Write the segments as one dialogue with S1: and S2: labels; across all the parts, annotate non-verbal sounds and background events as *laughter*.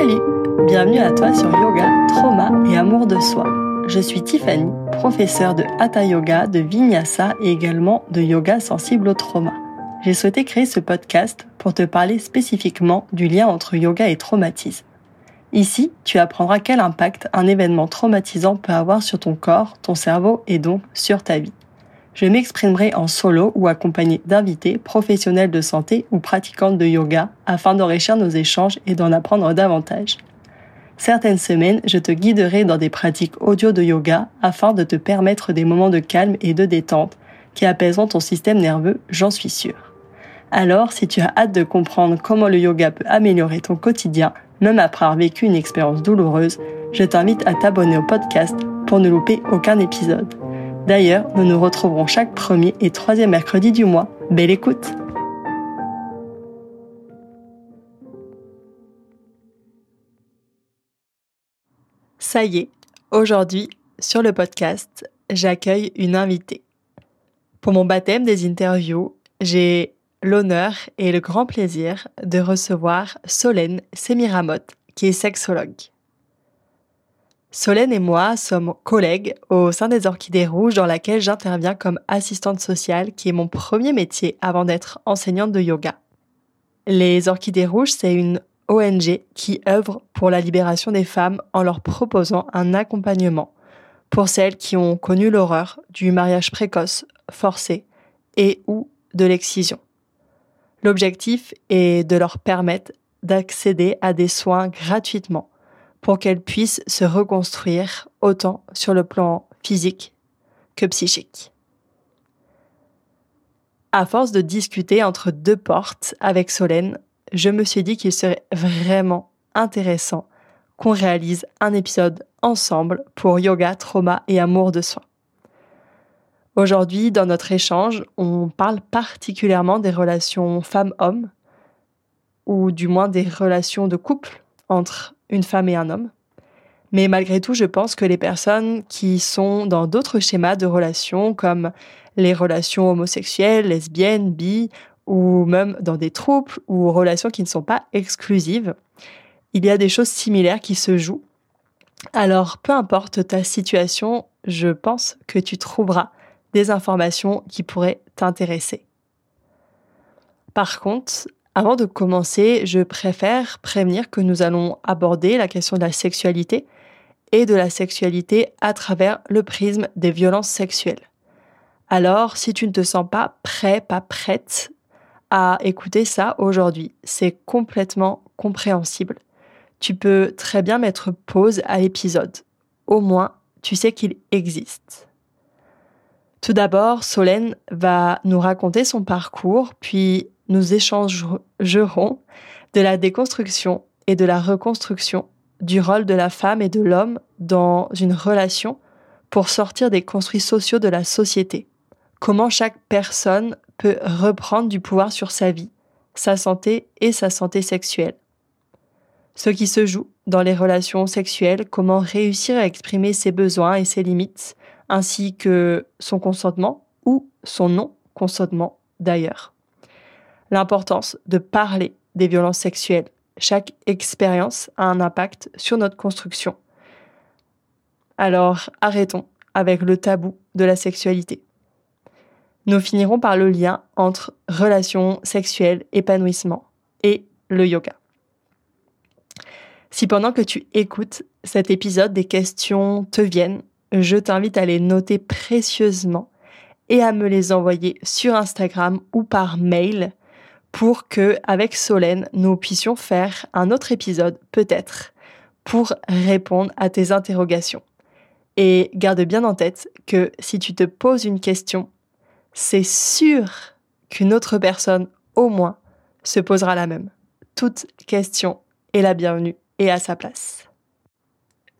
S1: Salut Bienvenue à toi sur Yoga, Trauma et Amour de Soi. Je suis Tiffany, professeure de Hatha Yoga, de Vinyasa et également de yoga sensible au trauma. J'ai souhaité créer ce podcast pour te parler spécifiquement du lien entre yoga et traumatisme. Ici, tu apprendras quel impact un événement traumatisant peut avoir sur ton corps, ton cerveau et donc sur ta vie. Je m'exprimerai en solo ou accompagné d'invités, professionnels de santé ou pratiquantes de yoga afin d'enrichir nos échanges et d'en apprendre davantage. Certaines semaines, je te guiderai dans des pratiques audio de yoga afin de te permettre des moments de calme et de détente qui apaiseront ton système nerveux, j'en suis sûre. Alors, si tu as hâte de comprendre comment le yoga peut améliorer ton quotidien, même après avoir vécu une expérience douloureuse, je t'invite à t'abonner au podcast pour ne louper aucun épisode. D'ailleurs, nous nous retrouverons chaque premier et troisième mercredi du mois. Belle écoute Ça y est, aujourd'hui, sur le podcast, j'accueille une invitée. Pour mon baptême des interviews, j'ai l'honneur et le grand plaisir de recevoir Solène Semiramot, qui est sexologue. Solène et moi sommes collègues au sein des Orchidées Rouges dans laquelle j'interviens comme assistante sociale qui est mon premier métier avant d'être enseignante de yoga. Les Orchidées Rouges, c'est une ONG qui œuvre pour la libération des femmes en leur proposant un accompagnement pour celles qui ont connu l'horreur du mariage précoce, forcé et ou de l'excision. L'objectif est de leur permettre d'accéder à des soins gratuitement pour qu'elles puissent se reconstruire autant sur le plan physique que psychique. À force de discuter entre deux portes avec Solène, je me suis dit qu'il serait vraiment intéressant qu'on réalise un épisode ensemble pour yoga, trauma et amour de soi. Aujourd'hui, dans notre échange, on parle particulièrement des relations femmes-hommes, ou du moins des relations de couple entre une femme et un homme. Mais malgré tout, je pense que les personnes qui sont dans d'autres schémas de relations, comme les relations homosexuelles, lesbiennes, bi, ou même dans des troupes ou relations qui ne sont pas exclusives, il y a des choses similaires qui se jouent. Alors, peu importe ta situation, je pense que tu trouveras des informations qui pourraient t'intéresser. Par contre, avant de commencer, je préfère prévenir que nous allons aborder la question de la sexualité et de la sexualité à travers le prisme des violences sexuelles. Alors, si tu ne te sens pas prêt, pas prête à écouter ça aujourd'hui, c'est complètement compréhensible. Tu peux très bien mettre pause à l'épisode. Au moins, tu sais qu'il existe. Tout d'abord, Solène va nous raconter son parcours, puis nous échangerons de la déconstruction et de la reconstruction du rôle de la femme et de l'homme dans une relation pour sortir des construits sociaux de la société. Comment chaque personne peut reprendre du pouvoir sur sa vie, sa santé et sa santé sexuelle. Ce qui se joue dans les relations sexuelles, comment réussir à exprimer ses besoins et ses limites, ainsi que son consentement ou son non-consentement d'ailleurs l'importance de parler des violences sexuelles. Chaque expérience a un impact sur notre construction. Alors arrêtons avec le tabou de la sexualité. Nous finirons par le lien entre relations sexuelles, épanouissement et le yoga. Si pendant que tu écoutes cet épisode, des questions te viennent, je t'invite à les noter précieusement et à me les envoyer sur Instagram ou par mail pour que, avec Solène, nous puissions faire un autre épisode, peut-être, pour répondre à tes interrogations. Et garde bien en tête que si tu te poses une question, c'est sûr qu'une autre personne, au moins, se posera la même. Toute question est la bienvenue et à sa place.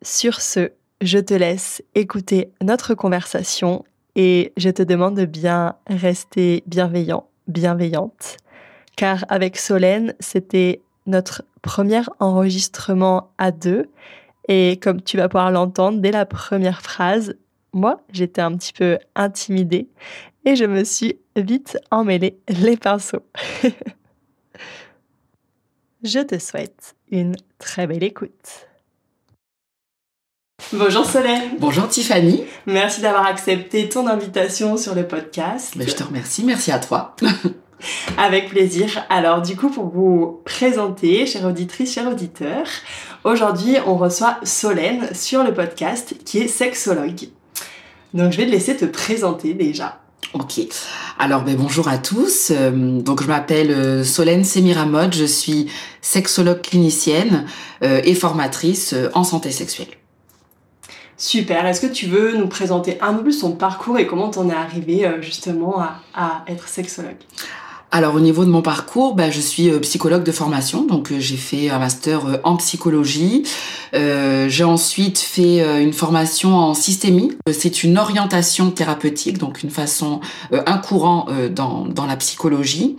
S1: Sur ce, je te laisse écouter notre conversation et je te demande de bien rester bienveillant, bienveillante car avec Solène, c'était notre premier enregistrement à deux. Et comme tu vas pouvoir l'entendre dès la première phrase, moi, j'étais un petit peu intimidée et je me suis vite emmêlé les pinceaux. *laughs* je te souhaite une très belle écoute. Bonjour Solène.
S2: Bonjour Tiffany.
S1: Merci d'avoir accepté ton invitation sur le podcast.
S2: Mais je te remercie, merci à toi. *laughs* *laughs*
S1: Avec plaisir. Alors du coup, pour vous présenter, chère auditrice, chers auditeurs, aujourd'hui on reçoit Solène sur le podcast qui est sexologue. Donc je vais te laisser te présenter déjà.
S2: Ok. Alors ben, bonjour à tous. Euh, donc je m'appelle euh, Solène Semiramod, je suis sexologue clinicienne euh, et formatrice en santé sexuelle.
S1: Super. Est-ce que tu veux nous présenter un peu plus ton parcours et comment t'en es arrivé justement à être sexologue?
S2: Alors au niveau de mon parcours, bah, je suis euh, psychologue de formation, donc euh, j'ai fait un master euh, en psychologie. j'ai ensuite fait une formation en systémie. C'est une orientation thérapeutique, donc une façon, un courant dans, dans la psychologie.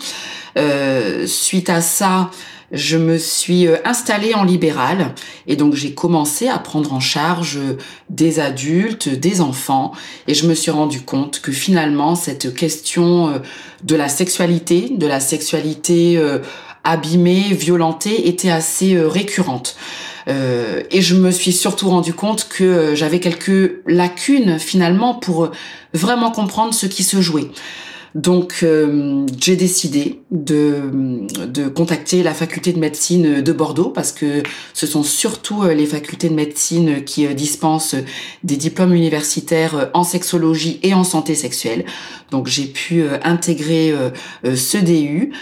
S2: suite à ça, je me suis euh, installée en libéral et donc j'ai commencé à prendre en charge euh, des adultes, des enfants et je me suis rendu compte que finalement cette question euh, de la sexualité, de la sexualité abîmée, violentée était assez récurrente. et je me suis surtout rendu compte que j'avais quelques lacunes finalement pour vraiment comprendre ce qui se jouait. Donc euh, j'ai décidé de, de contacter la faculté de médecine de Bordeaux parce que ce sont surtout euh, les facultés de médecine qui euh, dispensent des diplômes universitaires en sexologie et en santé sexuelle. Donc j'ai pu intégrer ce DU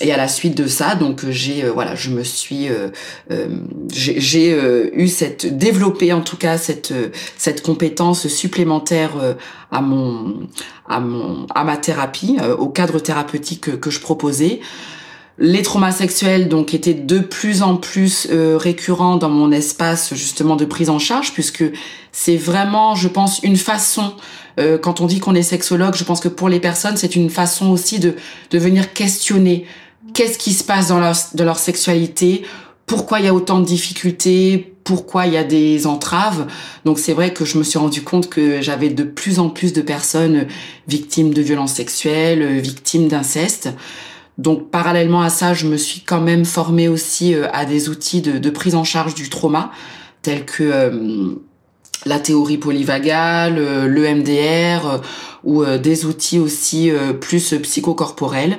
S2: et à la suite de ça, donc j'ai voilà, je me suis j'ai eu cette développé en tout cas cette cette compétence supplémentaire à mon à mon à ma thérapie, euh, au cadre thérapeutique que, je proposais. Les traumas sexuels donc étaient de plus en plus euh, récurrents dans mon espace justement de prise en charge puisque c'est vraiment je pense une façon euh, quand on dit qu'on est sexologue, je pense que pour les personnes c'est une façon aussi de de venir questionner qu'est-ce qui se passe dans leur de leur sexualité, pourquoi il y a autant de difficultés, pourquoi il y a des entraves. Donc c'est vrai que je me suis rendu compte que j'avais de plus en plus de personnes victimes de violences sexuelles, victimes d'inceste. Donc parallèlement à ça, je me suis quand même formée aussi euh, à des outils de, prise en charge du trauma, tels que euh, la théorie polyvagale, euh, le MDR ou des outils aussi plus psychocorporels.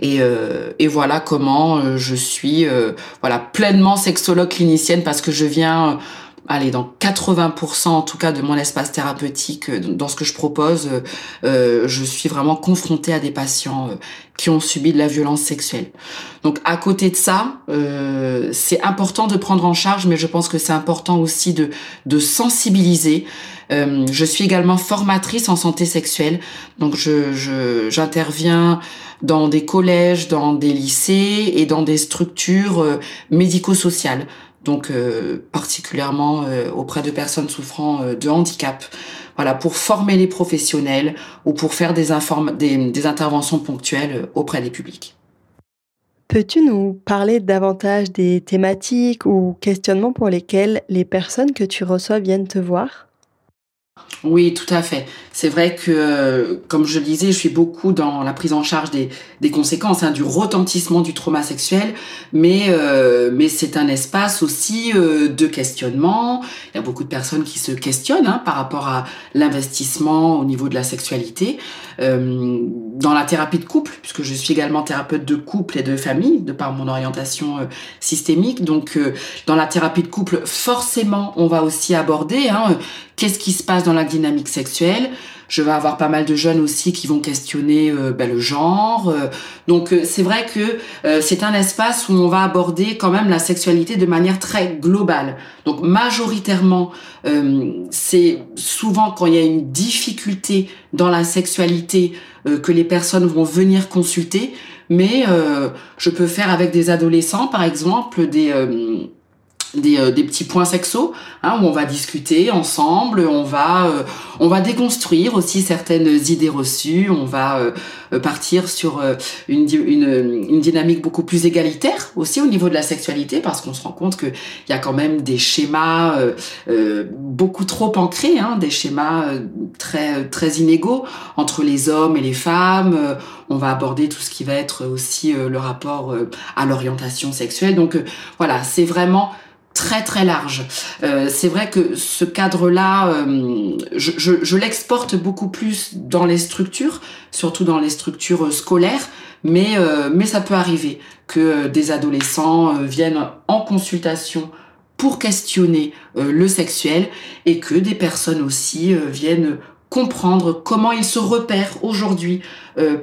S2: Et, euh, et voilà comment euh, je suis euh, voilà pleinement sexologue clinicienne parce que je viens allez, dans 80% en tout cas de mon espace thérapeutique, dans ce que je propose, euh, je suis vraiment confrontée à des patients qui ont subi de la violence sexuelle. Donc à côté de ça, euh, c'est important de prendre en charge, mais je pense que c'est important aussi de, de sensibiliser. Euh, je suis également formatrice en santé sexuelle, donc je j'interviens dans des collèges, dans des lycées et dans des structures euh, médico-sociales, donc euh, particulièrement euh, auprès de personnes souffrant de handicap. Voilà, pour former les professionnels ou pour faire des, des, des interventions ponctuelles auprès des publics.
S1: Peux-tu nous parler davantage des thématiques ou questionnements pour lesquels les personnes que tu reçois viennent te voir?
S2: Oui, tout à fait. C'est vrai que, comme je le disais, je suis beaucoup dans la prise en charge des, conséquences hein, du retentissement du trauma sexuel, mais euh, mais c'est un espace aussi euh, de questionnement. Il y a beaucoup de personnes qui se questionnent hein, par rapport à l'investissement au niveau de la sexualité. Euh, dans la thérapie de couple, puisque je suis également thérapeute de couple et de famille, de par mon orientation systémique. Donc, dans la thérapie de couple, forcément, on va aussi aborder hein, qu'est-ce qui se passe dans la dynamique sexuelle? Je vais avoir pas mal de jeunes aussi qui vont questionner ben, le genre. Euh. donc euh, c'est vrai que c'est un espace où on va aborder quand même la sexualité de manière très globale. Donc majoritairement, c'est souvent quand il y a une difficulté dans la sexualité que les personnes vont venir consulter. Mais je peux faire avec des adolescents, par exemple, des des, euh, des, petits points sexos hein, où on va discuter ensemble, on va euh, on va déconstruire aussi certaines idées reçues, on va euh, partir sur une, une, une, dynamique beaucoup plus égalitaire aussi au niveau de la sexualité parce qu'on se rend compte que il y a quand même des schémas beaucoup trop ancrés, hein, des schémas très très inégaux entre les hommes et les femmes. on va aborder tout ce qui va être aussi le rapport à l'orientation sexuelle. Donc voilà, c'est vraiment très très large. Euh, c'est vrai que ce cadre-là, euh, je, je, je l'exporte beaucoup plus dans les structures, surtout dans les structures scolaires, mais, euh, mais ça peut arriver que des adolescents euh, viennent en consultation pour questionner euh, le sexuel et que des personnes aussi viennent comprendre comment ils se repèrent aujourd'hui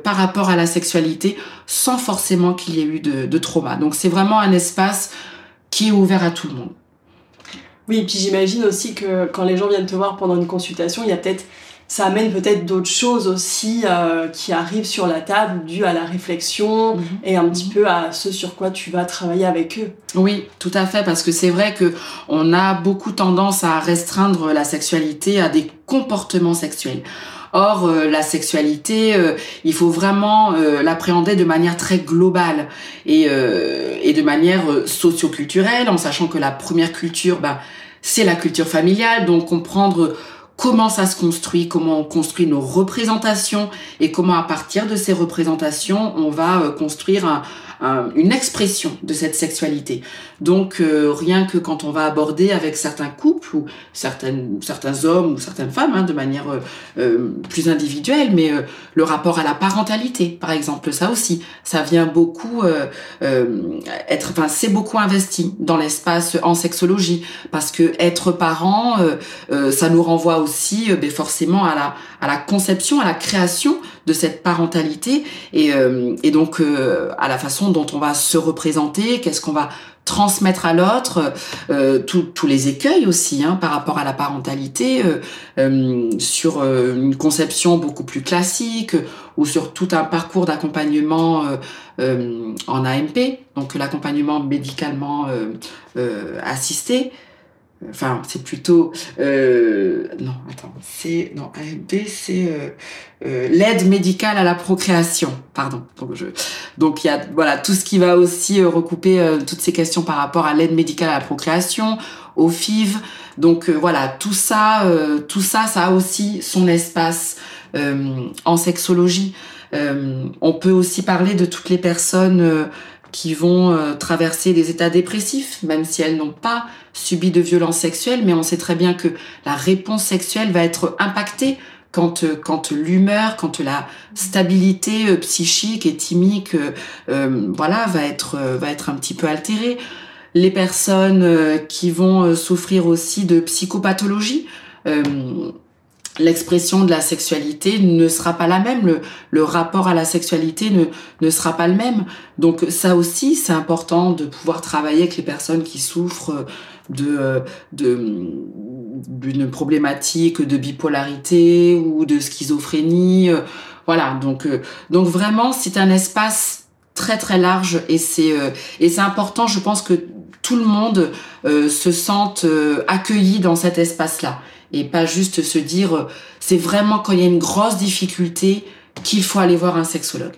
S2: par rapport à la sexualité sans forcément qu'il y ait eu de, de trauma. Donc c'est vraiment un espace qui est ouvert à tout le monde.
S1: Oui, et puis j'imagine aussi que quand les gens viennent te voir pendant une consultation, il y a peut-être ça amène peut-être d'autres choses aussi euh, qui arrivent sur la table dues à la réflexion mhm. et un petit peu à ce sur quoi tu vas travailler avec eux.
S2: Oui, tout à fait, parce que c'est vrai que on a beaucoup tendance à restreindre la sexualité à des comportements sexuels. Or, euh, la sexualité, euh, il faut vraiment euh, l'appréhender de manière très globale et, et de manière socioculturelle, en sachant que la première culture, bah, c'est la culture familiale, donc comprendre comment ça se construit, comment on construit nos représentations et comment à partir de ces représentations, on va construire un, une expression de cette sexualité. Donc euh, rien que quand on va aborder avec certains couples ou certaines, certains hommes ou certaines femmes hein, de manière euh, euh, plus individuelle, mais le rapport à la parentalité, par exemple, ça aussi, ça vient beaucoup être, enfin c'est beaucoup investi dans l'espace en sexologie parce que être parent, ça nous renvoie aussi ben, forcément à la à la conception, à la création de cette parentalité et, et donc à la façon dont on va se représenter, qu'est-ce qu'on va transmettre à l'autre, euh, tous les écueils aussi hein, par rapport à la parentalité, euh, euh, sur une conception beaucoup plus classique ou sur tout un parcours d'accompagnement en AMP, donc l'accompagnement médicalement assisté. Enfin, c'est plutôt euh, non, attends, c'est non AMP, c'est euh, euh, l'aide médicale à la procréation, pardon. Donc il y a voilà tout ce qui va aussi euh, recouper euh, toutes ces questions par rapport à l'aide médicale à la procréation, au FIV. Donc voilà, tout ça, tout ça, ça a aussi son espace en sexologie. on peut aussi parler de toutes les personnes qui vont euh, traverser des états dépressifs, même si elles n'ont pas subi de violence sexuelle, mais on sait très bien que la réponse sexuelle va être impactée quand, euh, quand l'humeur, quand la stabilité euh, psychique et thymique, voilà, va être, va être un petit peu altérée. Les personnes qui vont souffrir aussi de psychopathologie, l'expression de la sexualité ne sera pas la même, le, le rapport à la sexualité ne, ne sera pas le même. Donc ça aussi, c'est important de pouvoir travailler avec les personnes qui souffrent de d'une problématique de bipolarité ou de schizophrénie. Voilà, donc donc vraiment c'est un espace très très large et c'est et c'est important. Je pense que tout le monde se sente accueilli dans cet espace-là et pas juste se dire euh, c'est vraiment quand il y a une grosse difficulté qu'il faut aller voir un sexologue.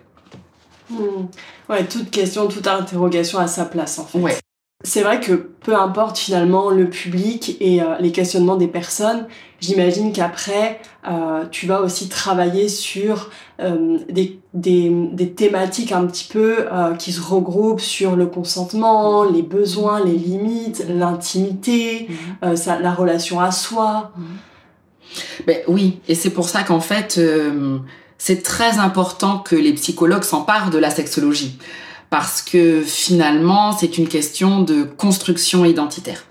S1: Hmm. Ouais, toute question, toute interrogation à sa place en fait. Ouais. C'est vrai que peu importe finalement le public et euh, les questionnements des personnes, j'imagine qu'après, euh, tu vas aussi travailler sur euh, des, des, des, thématiques un petit peu qui se regroupent sur le consentement, les besoins, les limites, l'intimité, mmh. la relation à soi.
S2: Mmh. Ben, oui, et c'est pour ça qu'en fait, c'est très important que les psychologues s'emparent de la sexologie parce que finalement, c'est une question de construction identitaire.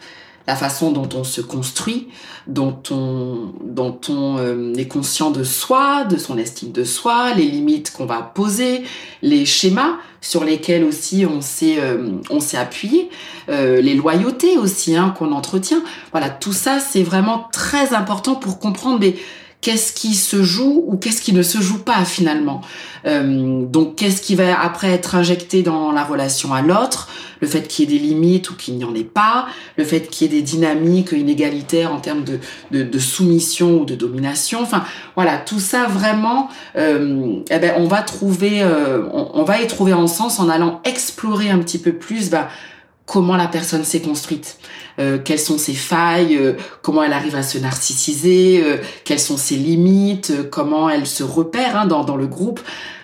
S2: La façon dont on se construit, dont on, dont on euh, est conscient de soi, de son estime de soi, les limites qu'on va poser, les schémas sur lesquels aussi on s'est euh, on s'est appuyé, euh, les loyautés aussi hein, qu'on entretient. Voilà, tout ça c'est vraiment très important pour comprendre mais qu'est-ce qui se joue ou qu'est-ce qui ne se joue pas finalement. Euh, donc qu'est-ce qui va après être injecté dans la relation à l'autre, le fait qu'il y ait des limites ou qu'il n'y en ait pas, le fait qu'il y ait des dynamiques inégalitaires en termes de, de, soumission ou de domination? Enfin voilà, tout ça vraiment, euh, eh ben, on va trouver, euh, on, va y trouver en sens en allant explorer un petit peu plus. Bah, comment la personne s'est construite, euh, quelles sont ses failles, euh, comment elle arrive à se narcissiser, euh, quelles sont ses limites, comment elle se repère hein, dans, dans le groupe.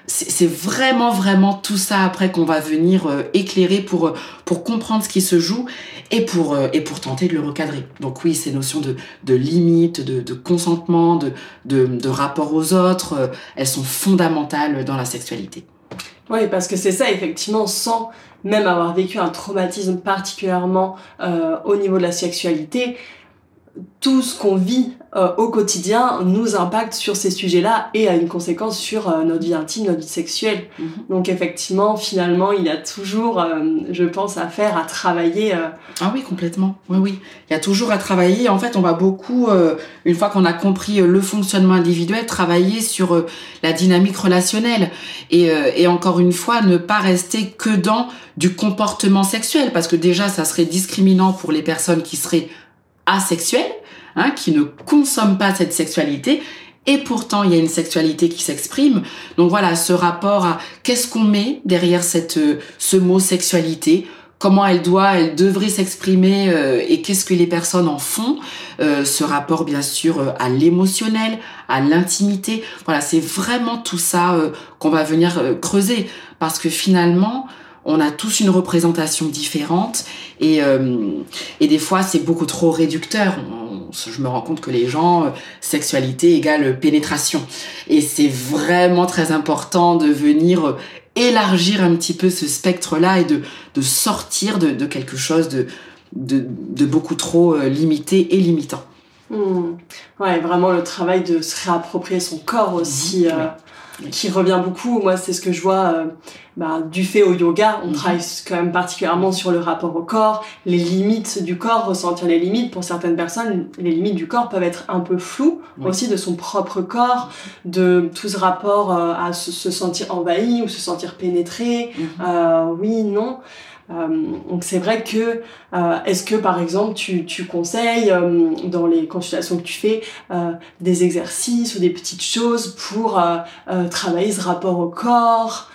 S2: C'est vraiment, vraiment tout ça après qu'on va venir éclairer pour, pour comprendre ce qui se joue et pour, et pour tenter de le recadrer. Donc oui, ces notions de, de limite, de, de consentement, de, de, de rapport aux autres, elles sont fondamentales dans la sexualité.
S1: Oui, parce que c'est ça, effectivement, sans même avoir vécu un traumatisme particulièrement euh, au niveau de la sexualité, tout ce qu'on vit euh, au quotidien nous impacte sur ces sujets-là et a une conséquence sur euh, notre vie intime, notre vie sexuelle. Mhm. Donc effectivement, finalement, il y a toujours, euh, je pense, à faire, à travailler.
S2: Ah oui, complètement. Oui, oui. Il y a toujours à travailler. En fait, on va beaucoup, une fois qu'on a compris le fonctionnement individuel, travailler sur la dynamique relationnelle. Et, et encore une fois, ne pas rester que dans du comportement sexuel, parce que déjà, ça serait discriminant pour les personnes qui seraient asexuels, hein, qui ne consomment pas cette sexualité, et pourtant il y a une sexualité qui s'exprime. Donc voilà, ce rapport à qu'est-ce qu'on met derrière cette, euh, ce mot sexualité, comment elle doit, elle devrait s'exprimer euh, et qu'est-ce que les personnes en font. Euh, ce rapport bien sûr à l'émotionnel, à l'intimité. Voilà, c'est vraiment tout ça qu'on va venir creuser parce que finalement, on a tous une représentation différente et, euh, et des fois c'est beaucoup trop réducteur. Je me rends compte que les gens, euh, sexualité égale pénétration. Et c'est vraiment très important de venir euh, élargir un petit peu ce spectre-là et de, de sortir de, de quelque chose de, de, de, beaucoup trop limité et limitant.
S1: Hmm. Ouais, vraiment le travail de se réapproprier son corps aussi qui revient beaucoup. Moi, c'est ce que je vois euh, bah, du fait au yoga. On mhm. travaille quand même particulièrement sur le rapport au corps, les limites du corps, ressentir les limites. Pour certaines personnes, les limites du corps peuvent être un peu floues, aussi de son propre corps, de tout ce rapport euh, à se, sentir envahi ou se sentir pénétré. Mhm. Euh, oui, non. Euh, donc c'est vrai que euh, est-ce que par exemple tu, tu conseilles euh, dans les consultations que tu fais des exercices ou des petites choses pour travailler ce rapport au corps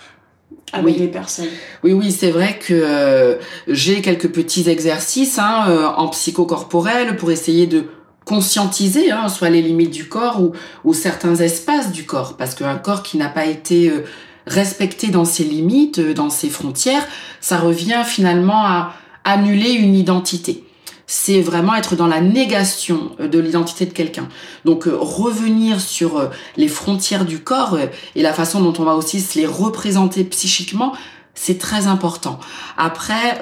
S1: avec les personnes?
S2: Oui, oui, c'est vrai que j'ai quelques petits exercices hein, en psychocorporel pour essayer de conscientiser hein, soit les limites du corps ou, ou certains espaces du corps, parce qu'un corps qui n'a pas été respecter dans ses limites, euh, dans ses frontières, ça revient finalement à annuler une identité. C'est vraiment être dans la négation euh, de l'identité de quelqu'un. Donc euh, revenir sur les frontières du corps et la façon dont on va aussi se les représenter psychiquement, c'est très important. Après,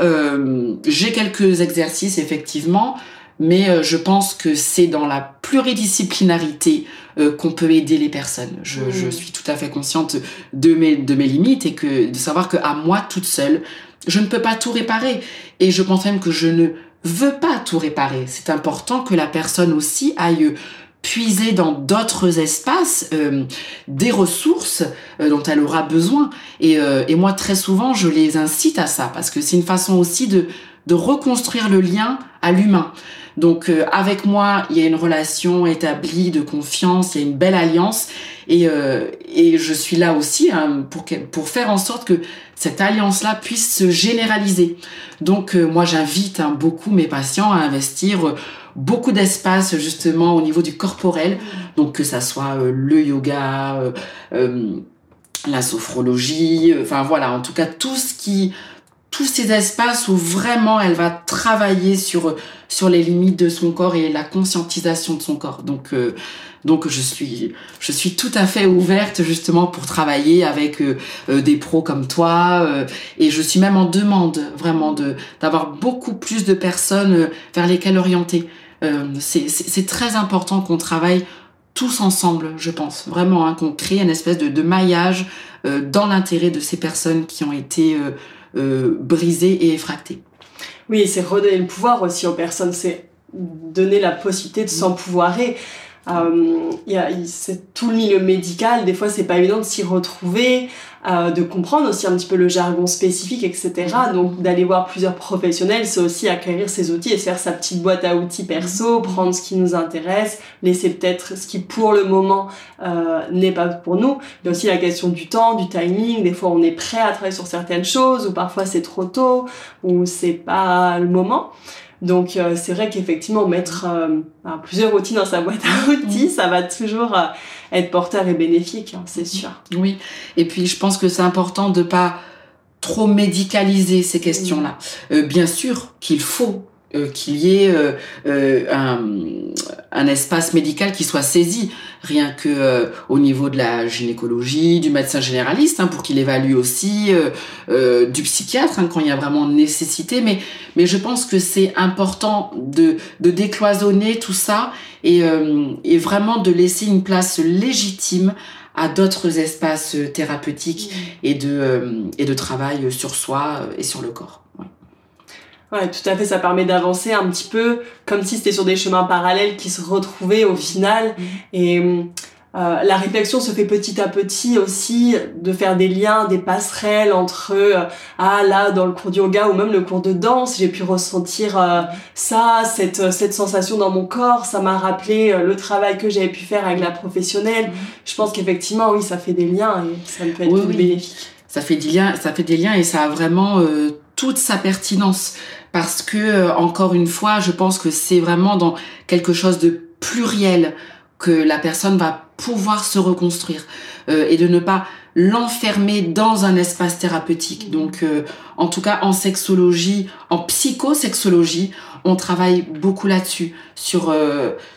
S2: j'ai quelques exercices effectivement mais euh, je pense que c'est dans la pluridisciplinarité euh, qu'on peut aider les personnes. Je, je, mm. suis tout à fait consciente de mes, de mes limites et que de savoir que à moi toute seule, je ne peux pas tout réparer. Et je pense même que je ne veux pas tout réparer. C'est important que la personne aussi aille puiser dans d'autres espaces euh, des ressources dont elle aura besoin. Et, et moi, très souvent, je les incite à ça parce que c'est une façon aussi de, de reconstruire le lien à l'humain. Donc euh, avec moi, il y a une relation établie de confiance, il y a une belle alliance et, euh, je suis là aussi hein, pour, pour faire en sorte que cette alliance-là puisse se généraliser. Donc euh, moi j'invite hein, beaucoup mes patients à investir beaucoup d'espace justement au niveau du corporel, donc que ça soit le yoga, la sophrologie, enfin voilà, en tout cas tout ce qui tous ces espaces où vraiment elle va travailler sur sur les limites de son corps et la conscientisation de son corps. Donc euh, donc je suis je suis tout à fait ouverte justement pour travailler avec euh, euh, des pros comme toi et je suis même en demande vraiment de d'avoir beaucoup plus de personnes vers lesquelles orienter. c'est très important qu'on travaille tous ensemble, je pense. Vraiment, hein, qu'on crée une espèce de, de maillage dans l'intérêt de ces personnes qui ont été euh, brisé et effracté.
S1: Oui, c'est redonner le pouvoir aussi aux personnes, c'est donner la possibilité de s'empouvoirer. Euh, y a, c'est tout le milieu médical, des fois c'est pas évident de s'y retrouver, euh, de comprendre aussi un petit peu le jargon spécifique, etc. Mm-hmm. Donc d'aller voir plusieurs professionnels, c'est aussi acquérir ses outils et faire sa petite boîte à outils perso, mm-hmm. prendre ce qui nous intéresse, laisser peut-être ce qui pour le moment euh, n'est pas pour nous. Il y a aussi la question du temps, du timing. Des fois on est prêt à travailler sur certaines choses, ou parfois c'est trop tôt, ou c'est pas le moment. Donc euh, c'est vrai qu'effectivement mettre euh, plusieurs outils dans sa boîte à outils, ça va toujours euh, être porteur et bénéfique, hein, c'est sûr.
S2: Oui, et puis je pense que c'est important de pas trop médicaliser ces questions-là. bien sûr qu'il faut euh, qu'il y ait euh, euh, un, un, espace médical qui soit saisi, rien que au niveau de la gynécologie, du médecin généraliste, hein, pour qu'il évalue aussi, du psychiatre hein, quand il y a vraiment nécessité. Mais, mais je pense que c'est important de, de décloisonner tout ça et, et vraiment de laisser une place légitime à d'autres espaces thérapeutiques et de, et de travail sur soi et sur le corps.
S1: Ouais, tout à fait, ça permet d'avancer un petit peu comme si c'était sur des chemins parallèles qui se retrouvaient au final. Mm. Et euh, la réflexion se fait petit à petit aussi de faire des liens, des passerelles entre euh, ah là dans le cours de yoga ou même le cours de danse, j'ai pu ressentir euh, ça, cette cette sensation dans mon corps, ça m'a rappelé le travail que j'avais pu faire avec la professionnelle. Mm. Je pense qu'effectivement oui, ça fait des liens et ça peut être bénéfique.
S2: Ça fait des liens, ça fait des liens et ça a vraiment toute sa pertinence parce que euh, encore une fois, je pense que c'est vraiment dans quelque chose de pluriel que la personne va pouvoir se reconstruire euh, et de ne pas l'enfermer dans un espace thérapeutique. Donc, euh, en tout cas, en sexologie, en psychosexologie, on travaille beaucoup là-dessus, sur,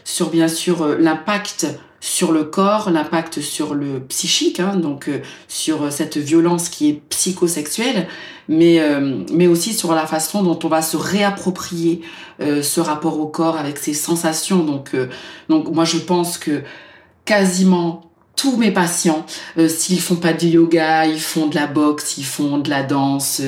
S2: sur bien sûr l'impact sur le corps, l'impact sur le psychique, hein, donc euh, sur euh, cette violence qui est psychosexuelle, mais, euh, mais aussi sur la façon dont on va se réapproprier ce rapport au corps avec ses sensations. Donc, donc moi je pense que quasiment tous mes patients, s'ils font pas de yoga, ils font de la boxe, ils font de la danse,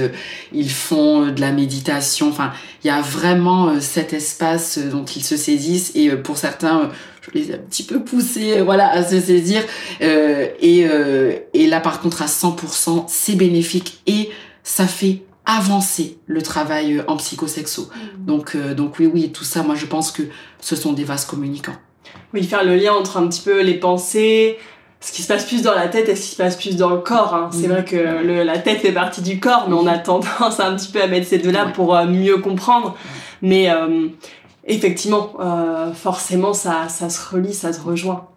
S2: ils font de la méditation. Enfin, il y a vraiment cet espace dont ils se saisissent et pour certains, je les ai un petit peu poussés euh, voilà, à se saisir. Euh, et, euh, et là, par contre, à 100%, c'est bénéfique et ça fait avancer le travail en psychosexo. Mmh. Donc, donc oui, oui, tout ça, moi, je pense que ce sont des vases communicants.
S1: Oui, faire le lien entre un petit peu les pensées, ce qui se passe plus dans la tête et ce qui se passe plus dans le corps. Hein. C'est mmh. vrai que le, la tête fait partie du corps, mais on a tendance un petit peu à mettre ces deux-là pour mieux comprendre. Mais effectivement, euh, forcément, ça, ça se relie, ça se rejoint.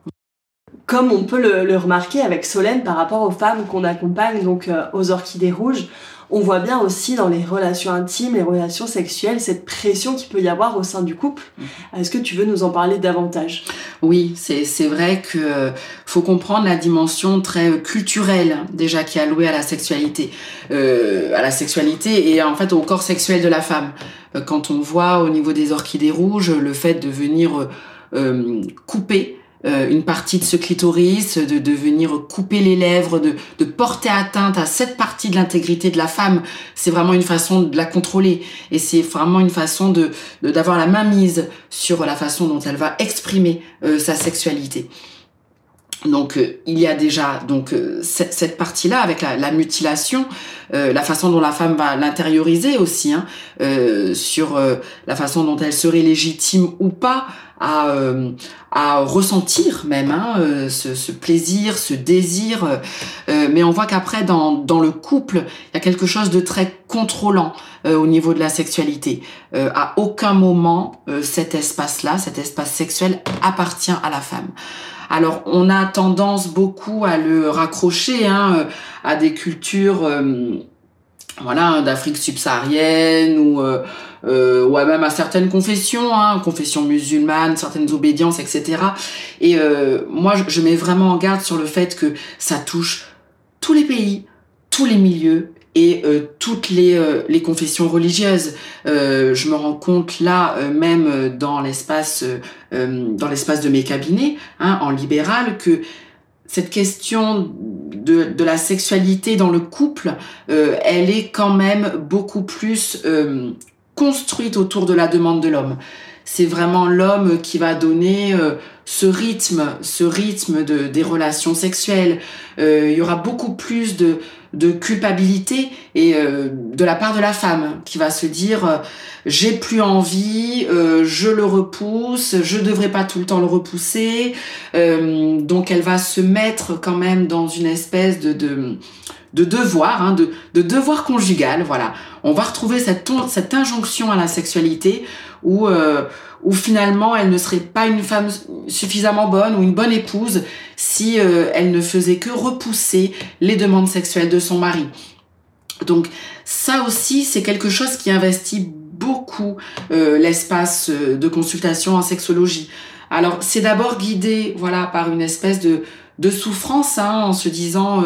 S1: Comme on peut le, remarquer avec Solène par rapport aux femmes qu'on accompagne donc euh, aux orchidées rouges, on voit bien aussi dans les relations intimes, les relations sexuelles, cette pression qu'il peut y avoir au sein du couple. Mm-hmm. Est-ce que tu veux nous en parler davantage?
S2: Oui, c'est vrai que euh, faut comprendre la dimension très culturelle déjà qui est allouée à la sexualité, à la sexualité et en fait au corps sexuel de la femme. Euh, quand on voit au niveau des orchidées rouges le fait de venir euh, euh, une partie de ce clitoris, de, de venir couper les lèvres, de, de porter atteinte à cette partie de l'intégrité de la femme, c'est vraiment une façon de la contrôler et c'est vraiment une façon de d'avoir la main mise sur la façon dont elle va exprimer sa sexualité. Donc euh, il y a déjà donc euh, cette partie-là avec la, mutilation, euh, la façon dont la femme va l'intérioriser aussi, hein, sur la façon dont elle serait légitime ou pas à, à ressentir même hein, ce, ce, plaisir, ce désir. mais on voit qu'après dans, dans le couple, il y a quelque chose de très contrôlant au niveau de la sexualité. à aucun moment cet espace-là, cet espace sexuel appartient à la femme. Alors on a tendance beaucoup à le raccrocher hein, euh, à des cultures euh, voilà d'Afrique subsaharienne ou euh, euh, même à certaines confessions, hein, confessions musulmanes, certaines obédiences, etc. Et moi, je mets vraiment en garde sur le fait que ça touche tous les pays, tous les milieux et euh, toutes les, euh, les, confessions religieuses. Euh, je me rends compte là, même dans l'espace dans l'espace de mes cabinets, hein, en libéral, que cette question de, de, la sexualité dans le couple, elle est quand même beaucoup plus construite autour de la demande de l'homme. c'est vraiment l'homme qui va donner ce rythme, ce rythme de, des relations sexuelles. Il y aura beaucoup plus de, de culpabilité et euh, de la part de la femme qui va se dire j'ai plus envie, je le repousse, je devrais pas tout le temps le repousser. donc elle va se mettre quand même dans une espèce de de devoir, hein, de, de, devoir conjugal, voilà. On va retrouver cette, cette injonction à la sexualité où, euh, où finalement elle ne serait pas une femme suffisamment bonne ou une bonne épouse si euh, elle ne faisait que repousser les demandes sexuelles de son mari. Donc ça aussi, c'est quelque chose qui investit beaucoup euh, l'espace de consultation en sexologie. Alors c'est d'abord guidé, voilà, par une espèce de, de souffrance, hein, en se disant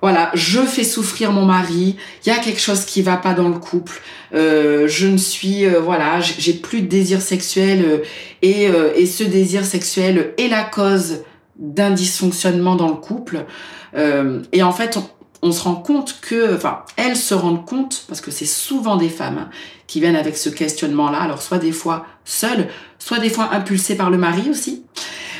S2: voilà, je fais souffrir mon mari, il y a quelque chose qui va pas dans le couple, euh, je ne suis, euh, voilà, j'ai plus de désir sexuel euh, et, et, ce désir sexuel est la cause d'un dysfonctionnement dans le couple. et en fait, on, se rend compte que, enfin, elles se rendent compte, parce que c'est souvent des femmes hein, qui viennent avec ce questionnement-là, alors soit des fois seules, soit des fois impulsées par le mari aussi.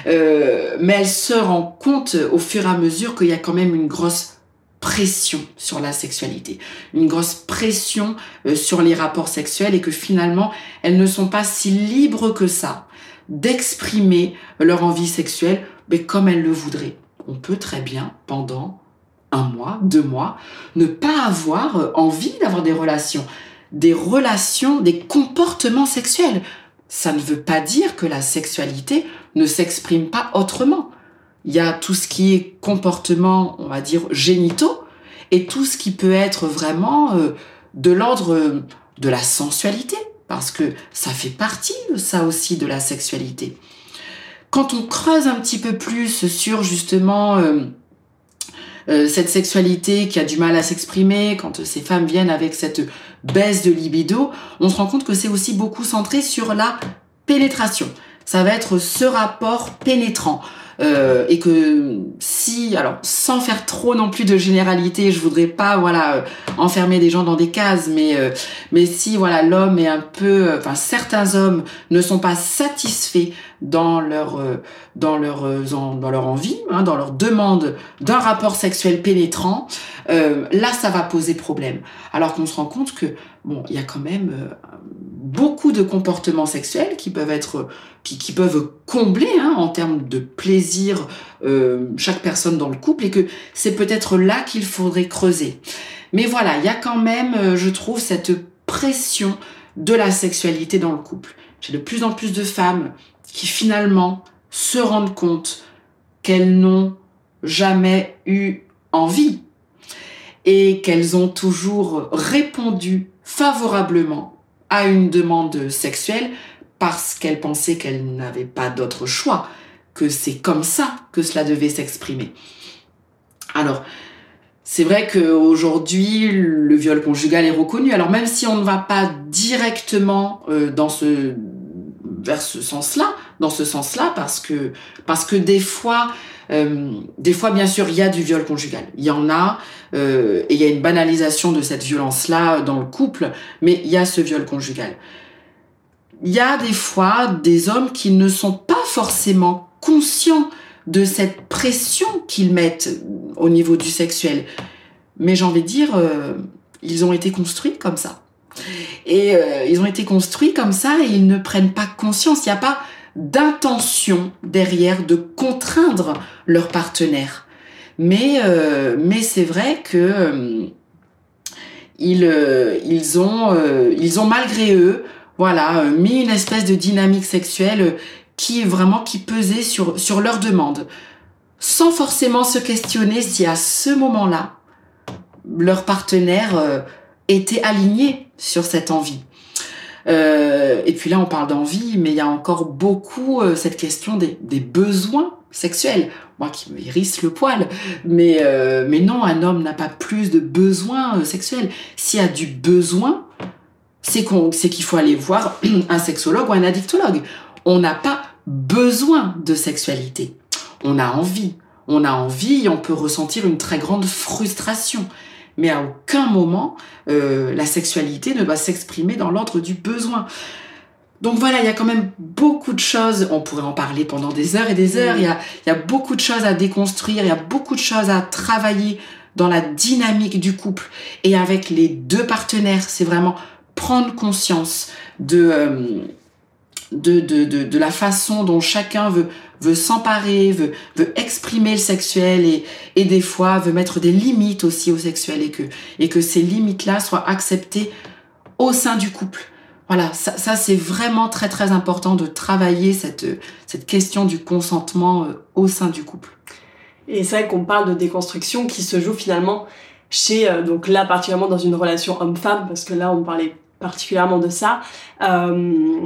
S2: mais elles se rendent compte au fur et à mesure qu'il y a quand même une grosse pression sur la sexualité, une grosse pression euh, sur les rapports sexuels et que finalement elles ne sont pas si libres que ça d'exprimer leur envie sexuelle mais comme elles le voudraient. On peut très bien pendant un mois, deux mois, ne pas avoir euh, envie d'avoir des relations, des relations, des comportements sexuels. Ça ne veut pas dire que la sexualité ne s'exprime pas autrement il y a tout ce qui est comportement, on va dire, génitaux, et tout ce qui peut être vraiment euh, de l'ordre euh, de la sensualité, parce que ça fait partie, ça aussi, de la sexualité. Quand on creuse un petit peu plus sur justement euh, cette sexualité qui a du mal à s'exprimer, quand ces femmes viennent avec cette baisse de libido, on se rend compte que c'est aussi beaucoup centré sur la pénétration. Ça va être ce rapport pénétrant. Euh, et que si, alors sans faire trop non plus de généralité, je voudrais pas voilà euh, enfermer des gens dans des cases, mais euh, mais si voilà l'homme est un peu, enfin certains hommes ne sont pas satisfaits dans leur dans leur dans leur envie, hein, dans leur demande d'un rapport sexuel pénétrant, là ça va poser problème. Alors qu'on se rend compte que bon, il y a quand même beaucoup de comportements sexuels qui peuvent être qui, peuvent combler hein, en termes de plaisir euh, chaque personne dans le couple et que c'est peut-être là qu'il faudrait creuser. Mais voilà, il y a quand même, euh, je trouve, cette pression de la sexualité dans le couple. J'ai de plus en plus de femmes qui finalement se rendent compte qu'elles n'ont jamais eu envie et qu'elles ont toujours répondu favorablement à une demande sexuelle parce qu'elle pensait qu'elle n'avait pas d'autre choix, que c'est comme ça que cela devait s'exprimer. Alors, c'est vrai qu'aujourd'hui, le viol conjugal est reconnu. Alors même si on ne va pas directement euh, dans ce, vers ce sens-là, dans ce sens-là, parce que, parce que des fois, euh, des fois, bien sûr, il y a du viol conjugal. Il y en a, euh, et il y a une banalisation de cette violence-là dans le couple, mais il y a ce viol conjugal. Il y a des fois des hommes qui ne sont pas forcément conscients de cette pression qu'ils mettent au niveau du sexuel. Mais j'ai envie de dire, euh, ils ont été construits comme ça. Et ils ont été construits comme ça et ils ne prennent pas conscience. Il n'y a pas d'intention derrière de contraindre leur partenaire. Mais, euh, mais c'est vrai que euh, ils, euh, ils, ont, ils ont malgré eux voilà, mis une espèce de dynamique sexuelle qui vraiment qui pesait sur, sur leur demande, sans forcément se questionner si à ce moment-là, leur partenaire était aligné sur cette envie. Euh, et puis là, on parle d'envie, mais il y a encore beaucoup euh, cette question des, besoins sexuels. Moi qui me hérisse le poil. Mais, euh, non, un homme n'a pas plus de besoins sexuels. S'il y a du besoin, c'est qu'il faut aller voir *clears throat* un sexologue ou un addictologue. On n'a pas besoin de sexualité. On a envie. On a envie et on peut ressentir une très grande frustration mais à aucun moment euh, la sexualité ne va s'exprimer dans l'ordre du besoin. donc voilà, il y a quand même beaucoup de choses, on pourrait en parler pendant des heures et des heures, il, y a, il y a beaucoup de choses à déconstruire, il y a beaucoup de choses à travailler dans la dynamique du couple et avec les deux partenaires. C'est vraiment prendre conscience de, euh, de, de, de, de, la façon dont chacun veut, veut s'emparer, veut, veut exprimer le sexuel et, et des fois veut mettre des limites aussi au sexuel et que, et que ces limites-là soient acceptées au sein du couple. Voilà, ça, ça c'est vraiment très très important de travailler cette, cette question du consentement euh, au sein du couple.
S1: Et c'est vrai qu'on parle de déconstruction qui se joue finalement chez, euh, donc là particulièrement dans une relation homme-femme, parce que là on parlait particulièrement de ça. Euh,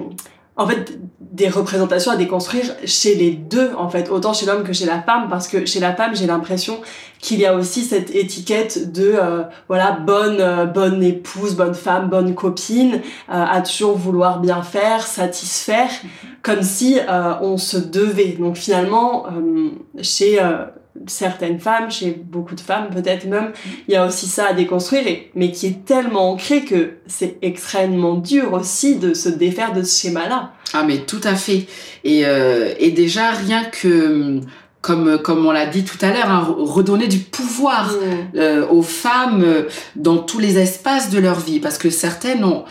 S1: en fait des représentations à déconstruire chez les deux en fait autant chez l'homme que chez la femme parce que chez la femme j'ai l'impression qu'il y a aussi cette étiquette de euh, voilà bonne euh, bonne épouse bonne femme bonne copine euh, à toujours vouloir bien faire satisfaire comme si on se devait. Donc finalement chez certaines femmes, chez beaucoup de femmes peut-être même, il y a aussi ça à déconstruire, mais qui est tellement ancré que c'est extrêmement dur aussi de se défaire de ce schéma-là.
S2: Ah mais tout à fait. Et, euh, et déjà rien que comme, comme on l'a dit tout à l'heure, hein, redonner du pouvoir mmh. euh, aux femmes dans tous les espaces de leur vie, parce que certaines ont,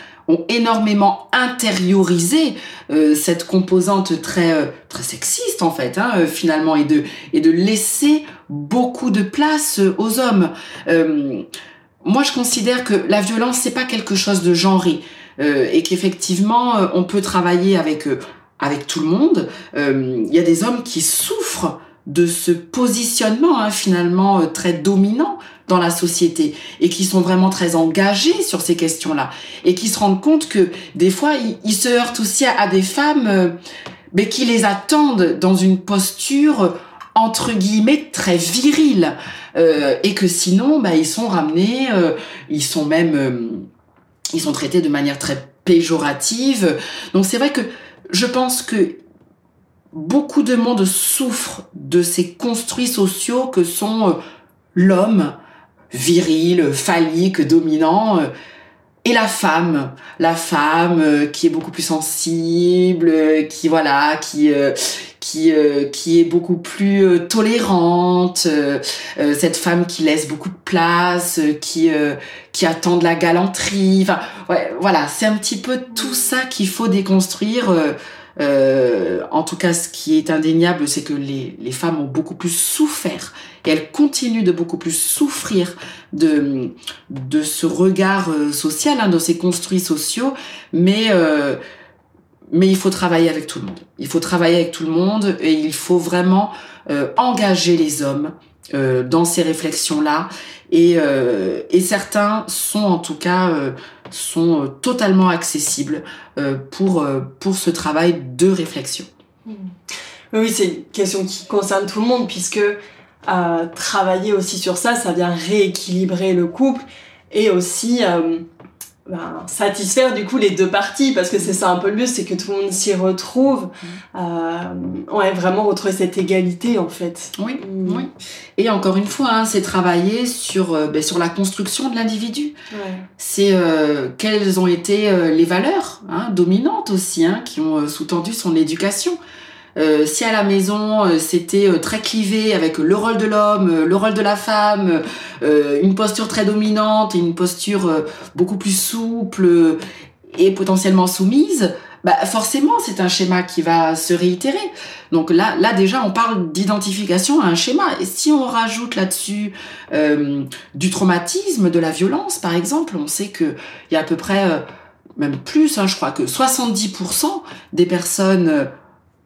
S2: énormément intériorisé euh, cette composante très euh, très sexiste en fait hein, euh, finalement et de et de laisser beaucoup de place aux hommes. moi je considère que la violence c'est pas quelque chose de genré et qu'effectivement on peut travailler avec avec tout le monde. Il y a des hommes qui souffrent de ce positionnement hein, finalement très dominant dans la société et qui sont vraiment très engagés sur ces questions-là et qui se rendent compte que des fois ils, se heurtent aussi à, des femmes euh, mais qui les attendent dans une posture entre guillemets très virile euh, et que sinon bah, ils sont ramenés euh, ils sont même ils sont traités de manière très péjorative. Donc c'est vrai que je pense que beaucoup de monde souffre de ces construits sociaux que sont l'homme viril, phallique, dominant, euh, et la femme, la femme euh, qui est beaucoup plus sensible, euh, qui voilà, qui qui qui est beaucoup plus tolérante, cette femme qui laisse beaucoup de place, qui qui attend de la galanterie. Enfin, ouais, voilà, c'est un petit peu tout ça qu'il faut déconstruire. en tout cas, ce qui est indéniable, c'est que les, les femmes ont beaucoup plus souffert et elle continue de beaucoup plus souffrir de, de ce regard euh, social, hein, de ces construits sociaux, mais, euh, mais il faut travailler avec tout le monde. Il faut travailler avec tout le monde et il faut vraiment euh, engager les hommes dans ces réflexions-là. Et, et certains sont en tout cas sont totalement accessibles pour, pour ce travail de réflexion.
S1: Oui, c'est une question qui concerne tout le monde puisque à travailler aussi sur ça, ça vient rééquilibrer le couple et aussi euh, ben, satisfaire du coup les deux parties parce que c'est ça un peu le mieux, c'est que tout le monde s'y retrouve. Euh, ouais, vraiment retrouver cette égalité en fait.
S2: Oui, mm. oui. Et encore une fois, hein, c'est travailler sur, euh, ben, sur la construction de l'individu. Ouais. C'est euh, quelles ont été euh, les valeurs hein, dominantes aussi hein, qui ont sous-tendu son éducation. Euh, si à la maison euh, c'était euh, très clivé avec le rôle de l'homme, le rôle de la femme, une posture très dominante et une posture beaucoup plus souple et potentiellement soumise, bah forcément c'est un schéma qui va se réitérer. Donc là, là déjà on parle d'identification à un schéma. Et si on rajoute là-dessus du traumatisme, de la violence par exemple, on sait que il y a à peu près même plus, hein, je crois que 70% des personnes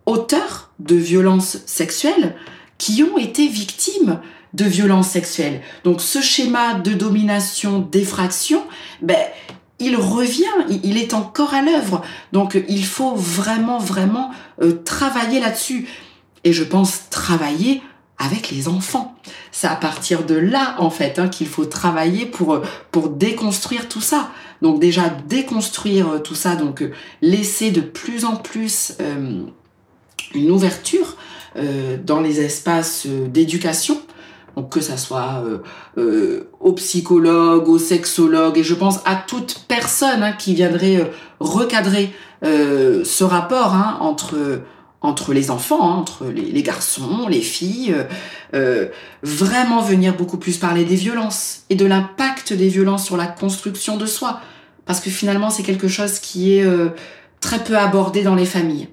S2: auteurs de violences sexuelles qui ont été victimes de violences sexuelles. Donc ce schéma de domination, d'effraction, ben, il revient, il est encore à l'œuvre. Donc il faut vraiment, vraiment euh, travailler là-dessus. Et je pense travailler avec les enfants. C'est à partir de là, en fait, hein, qu'il faut travailler pour, pour déconstruire tout ça. Donc déjà, déconstruire tout ça, donc euh, laisser de plus en plus... Euh, une ouverture euh, dans les espaces euh, d'éducation Donc que ça soit au psychologue, au sexologue, et je pense à toute personne hein, qui viendrait recadrer ce rapport hein, entre entre les enfants, hein, entre les, garçons, les filles, euh, euh, vraiment venir beaucoup plus parler des violences et de l'impact des violences sur la construction de soi. Parce que finalement, c'est quelque chose qui est euh, très peu abordé dans les familles.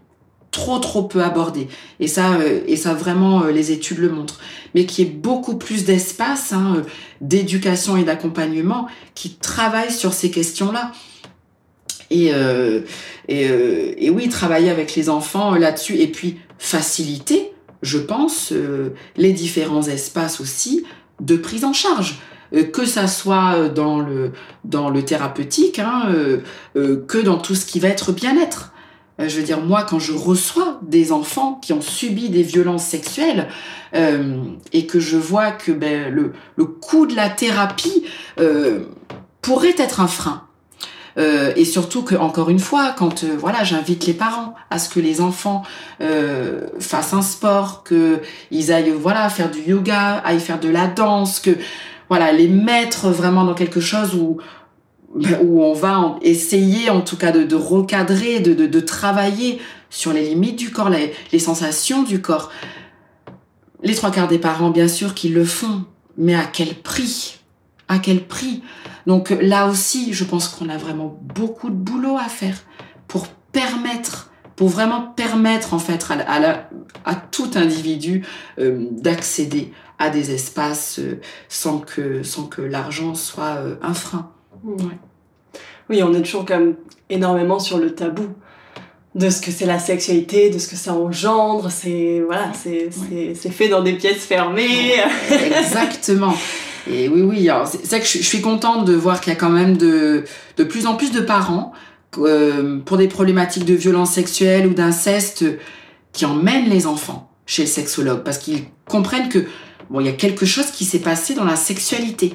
S2: Trop, trop peu abordé. Et ça, et ça vraiment, les études le montrent. Mais qui est beaucoup plus d'espace hein, d'éducation et d'accompagnement qui travaille sur ces questions-là. Et, euh, euh, et, oui, travailler avec les enfants là-dessus et puis faciliter, je pense, euh, les différents espaces aussi de prise en charge. que ça soit dans le, dans le thérapeutique, hein, que dans tout ce qui va être bien-être. Je veux dire, moi, quand je reçois des enfants qui ont subi des violences sexuelles et que je vois que ben, le, le coût de la thérapie pourrait être un frein, euh, et surtout que encore une fois, quand euh, voilà, j'invite les parents à ce que les enfants euh, fassent un sport, que ils aillent voilà faire du yoga, aillent faire de la danse, que voilà les mettre vraiment dans quelque chose où où on va essayer en tout cas de, recadrer, de, travailler sur les limites du corps, les, sensations du corps. Les trois quarts des parents, bien sûr, qu'ils le font, mais à quel prix? À quel prix? Donc là aussi, je pense qu'on a vraiment beaucoup de boulot à faire pour permettre, pour vraiment permettre en fait à, à, tout individu euh, d'accéder à des espaces euh, sans que, sans que l'argent soit euh, un frein.
S1: Oui, on est toujours comme énormément sur le tabou de ce que c'est la sexualité, de ce que ça engendre, c'est voilà, c'est fait dans des pièces fermées.
S2: Exactement. Et oui, oui, c'est ça que je, suis contente de voir qu'il y a quand même de, de plus en plus de parents euh, pour des problématiques de violence sexuelle ou d'inceste qui emmènent les enfants chez le sexologue parce qu'ils comprennent que bon, il y a quelque chose qui s'est passé dans la sexualité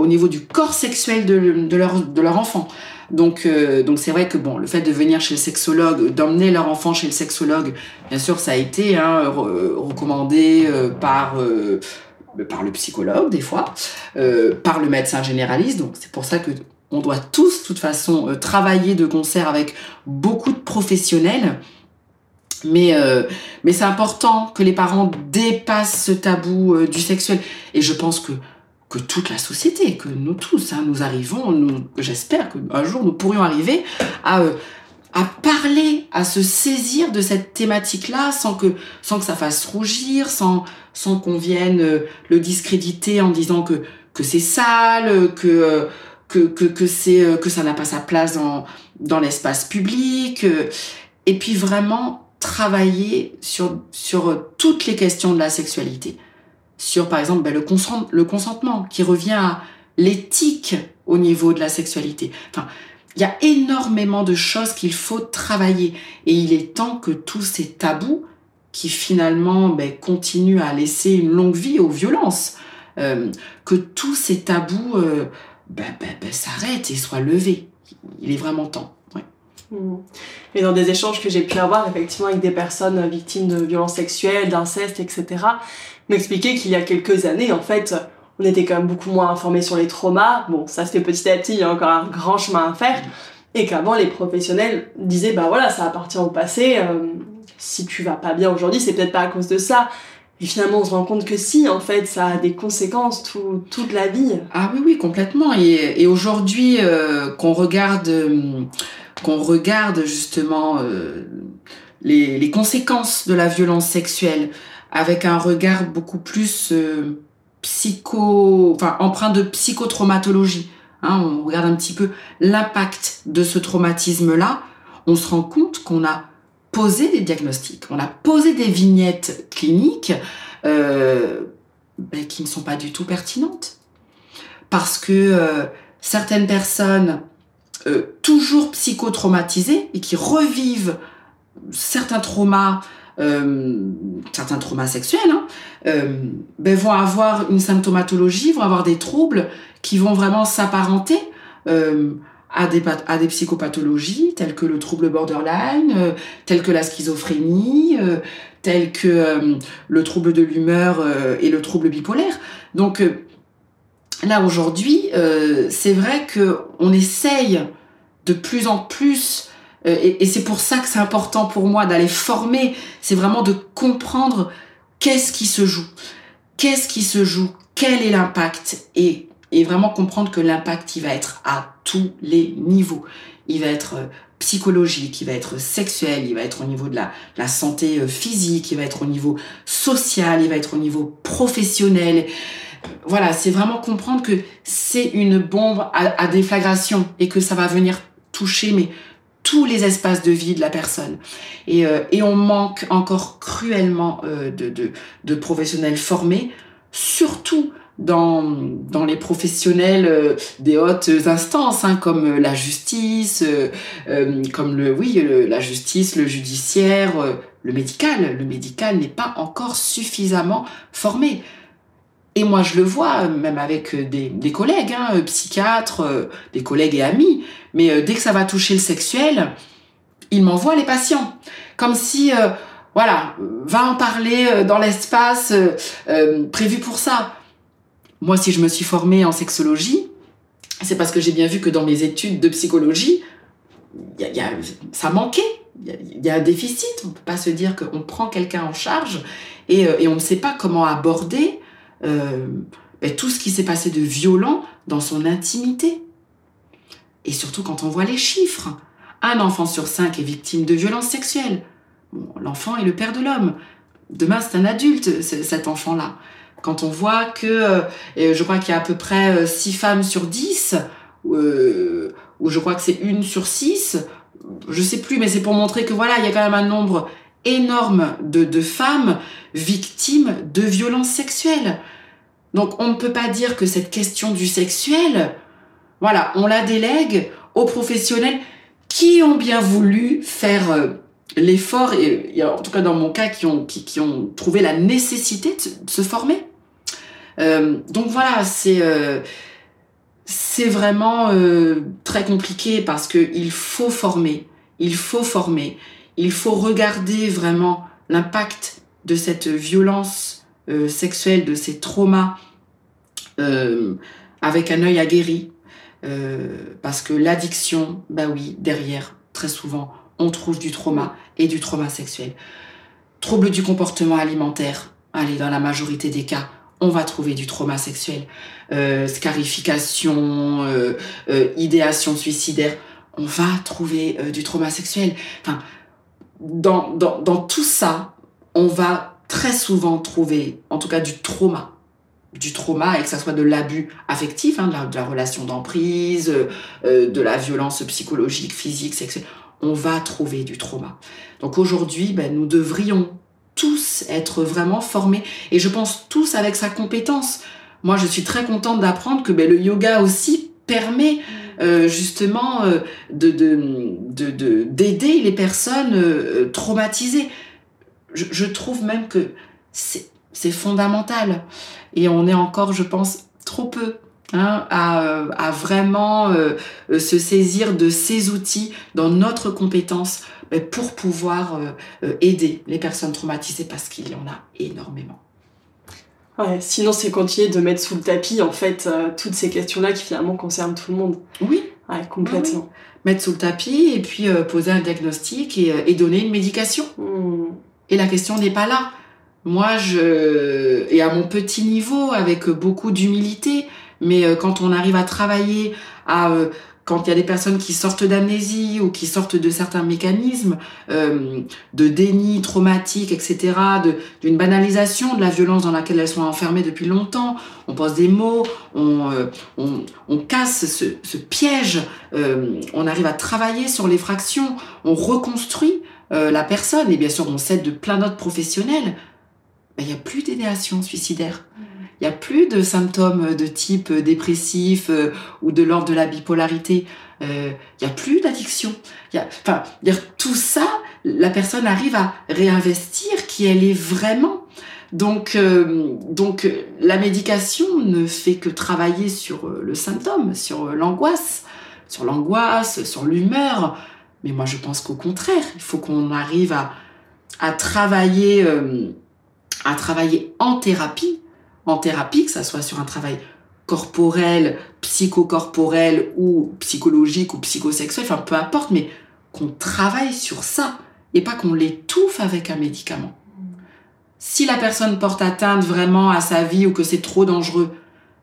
S2: au niveau du corps sexuel de, leur, enfant. Donc, euh, donc c'est vrai que bon, le fait de venir chez le sexologue, d'emmener leur enfant chez le sexologue, bien sûr, ça a été hein, recommandé euh, par par le psychologue des fois, euh, par le médecin généraliste. Donc c'est pour ça que on doit tous, de toute façon, euh, travailler de concert avec beaucoup de professionnels. Euh, mais c'est important que les parents dépassent ce tabou du sexuel. Et je pense que, que toute la société, que nous tous, hein, nous arrivons, nous, j'espère qu'un jour nous pourrions arriver à à parler, à se saisir de cette thématique-là sans que, sans que ça fasse rougir, sans, sans qu'on vienne euh, le discréditer en disant que, que c'est sale, que, euh, que, que, que, c'est, euh, que ça n'a pas sa place dans, dans l'espace public. Et puis vraiment travailler sur, sur toutes les questions de la sexualité. Sur, par exemple, ben, le, consentement qui revient à l'éthique au niveau de la sexualité. Enfin, il y a énormément de choses qu'il faut travailler. Et il est temps que tous ces tabous qui finalement ben, continuent à laisser une longue vie aux violences, euh, que tous ces tabous euh, ben, s'arrêtent et soient levés. Il est vraiment temps.
S1: Mmh. Et dans des échanges que j'ai pu avoir effectivement avec des personnes victimes de violences sexuelles, d'inceste, etc., m'expliquer qu'il y a quelques années, en fait, on était quand même beaucoup moins informés sur les traumas. Bon, ça se fait petit à petit, il y a encore un grand chemin à faire. Et qu'avant, les professionnels disaient, bah voilà, ça appartient au passé. Euh, si tu vas pas bien aujourd'hui, c'est peut-être pas à cause de ça. Et finalement, on se rend compte que si, en fait, ça a des conséquences tout, toute la vie.
S2: Ah oui, oui, complètement. Et, aujourd'hui, euh, qu'on regarde, euh, qu'on regarde justement les, les, conséquences de la violence sexuelle avec un regard beaucoup plus psycho, enfin empreint de psychotraumatologie. Hein, on regarde un petit peu l'impact de ce traumatisme-là. On se rend compte qu'on a posé des diagnostics, on a posé des vignettes cliniques euh, ben, qui ne sont pas du tout pertinentes. Parce que euh, certaines personnes euh, toujours psychotraumatisées et qui revivent certains traumas euh, certains traumas sexuels, hein, euh, ben, vont avoir une symptomatologie, vont avoir des troubles qui vont vraiment s'apparenter euh, à des, psychopathologies telles que le trouble borderline, telles que la schizophrénie, telles que le trouble de l'humeur et le trouble bipolaire. Donc là aujourd'hui, c'est vrai que on essaye de plus en plus et, et c'est pour ça que c'est important pour moi d'aller former, c'est vraiment de comprendre qu'est-ce qui se joue, qu'est-ce qui se joue, quel est l'impact? Et vraiment comprendre que l'impact, il va être à tous les niveaux. Il va être euh, psychologique, il va être sexuel, il va être au niveau de la, la santé euh, physique, il va être au niveau social, il va être au niveau professionnel. Voilà, c'est vraiment comprendre que c'est une bombe à, déflagration et que ça va venir toucher mais tous les espaces de vie de la personne. Et, euh, on manque encore cruellement de, de, professionnels formés, surtout dans, dans les professionnels euh, des hautes instances, hein, comme la justice, euh, euh, comme le, oui, la justice, le judiciaire, le médical. Le médical n'est pas encore suffisamment formé. Et moi, je le vois, même avec des, des collègues, hein, psychiatres, des collègues et amis. Mais dès que ça va toucher le sexuel, ils m'envoient les patients. Comme si, voilà, va en parler dans l'espace prévu pour ça. Moi, si je me suis formée en sexologie, c'est parce que j'ai bien vu que dans mes études de psychologie, ça manquait. Il y, a un déficit. On ne peut pas se dire qu'on prend quelqu'un en charge euh, et, on ne sait pas comment aborder euh, ben, tout ce qui s'est passé de violent dans son intimité. Et surtout quand on voit les chiffres. Un enfant sur cinq est victime de violences sexuelles. L'enfant est le père de l'homme. Demain, c'est un adulte, cet enfant-là. Quand on voit que, euh, je crois qu'il y a à peu près 6 euh, femmes sur 10, euh, ou je crois que c'est une sur 6, je sais plus, mais c'est pour montrer que voilà, il y a quand même un nombre énorme de, de femmes victimes de violences sexuelles. Donc on ne peut pas dire que cette question du sexuel, voilà, on la délègue aux professionnels qui ont bien voulu faire l'effort, et en tout cas dans mon cas, qui ont, qui, ont trouvé la nécessité de se former. Euh, donc voilà, c'est euh, c'est vraiment euh, très compliqué parce qu'il faut former, il faut former, il faut regarder vraiment l'impact de cette violence sexuelle, de ces traumas avec un œil aguerri. parce que l'addiction, bah oui, derrière, très souvent, on trouve du trauma et du trauma sexuel. Trouble du comportement alimentaire, allez, dans la majorité des cas, on va trouver du trauma sexuel, euh, scarification, euh, euh, idéation suicidaire, on va trouver du trauma sexuel. Enfin, dans, dans, tout ça, on va très souvent trouver, en tout cas, du trauma. Du trauma, et que ça soit de l'abus affectif, hein, de, la, relation d'emprise, de la violence psychologique, physique, sexuelle. On va trouver du trauma. Donc aujourd'hui, ben, nous devrions tous être vraiment formés et je pense tous avec sa compétence. Moi, je suis très contente d'apprendre que ben, le yoga aussi permet euh, justement euh, de, de, d'aider les personnes euh, traumatisées. Je, trouve même que c'est, fondamental et on est encore, je pense, trop peu Hein, à, à, vraiment se saisir de ces outils dans notre compétence pour pouvoir aider les personnes traumatisées parce qu'il y en a énormément.
S1: Ouais, sinon, c'est continuer de mettre sous le tapis, en fait, euh, toutes ces questions-là qui finalement concernent tout le monde.
S2: Oui.
S1: Ouais, complètement.
S2: Mettre sous le tapis et puis poser un diagnostic et, et donner une médication. Hmm. Et la question n'est pas là. Moi, je. Et à mon petit niveau, avec beaucoup d'humilité, mais quand on arrive à travailler, à quand il y a des personnes qui sortent d'amnésie ou qui sortent de certains mécanismes euh, de déni traumatique, etc., d'une banalisation de la violence dans laquelle elles sont enfermées depuis longtemps, on pose des mots, on, euh, on, casse ce, piège, euh, on arrive à travailler sur les fractions, on reconstruit la personne, et bien sûr on s'aide de plein d'autres professionnels, il n'y a plus d'idéation suicidaire. Il n'y a plus de symptômes de type dépressif euh, ou de l'ordre de la bipolarité. Euh, il n'y a plus d'addiction. Enfin, tout ça, la personne arrive à réinvestir qui elle est vraiment. Donc, euh, donc la médication ne fait que travailler sur le symptôme, sur l'angoisse, sur l'angoisse, sur l'humeur. Mais moi, je pense qu'au contraire, il faut qu'on arrive à, à travailler, euh, à travailler en thérapie, en thérapie, que ça soit sur un travail corporel, psychocorporel ou psychologique ou psychosexuel, enfin peu importe, mais qu'on travaille sur ça et pas qu'on l'étouffe avec un médicament. Si la personne porte atteinte vraiment à sa vie ou que c'est trop dangereux,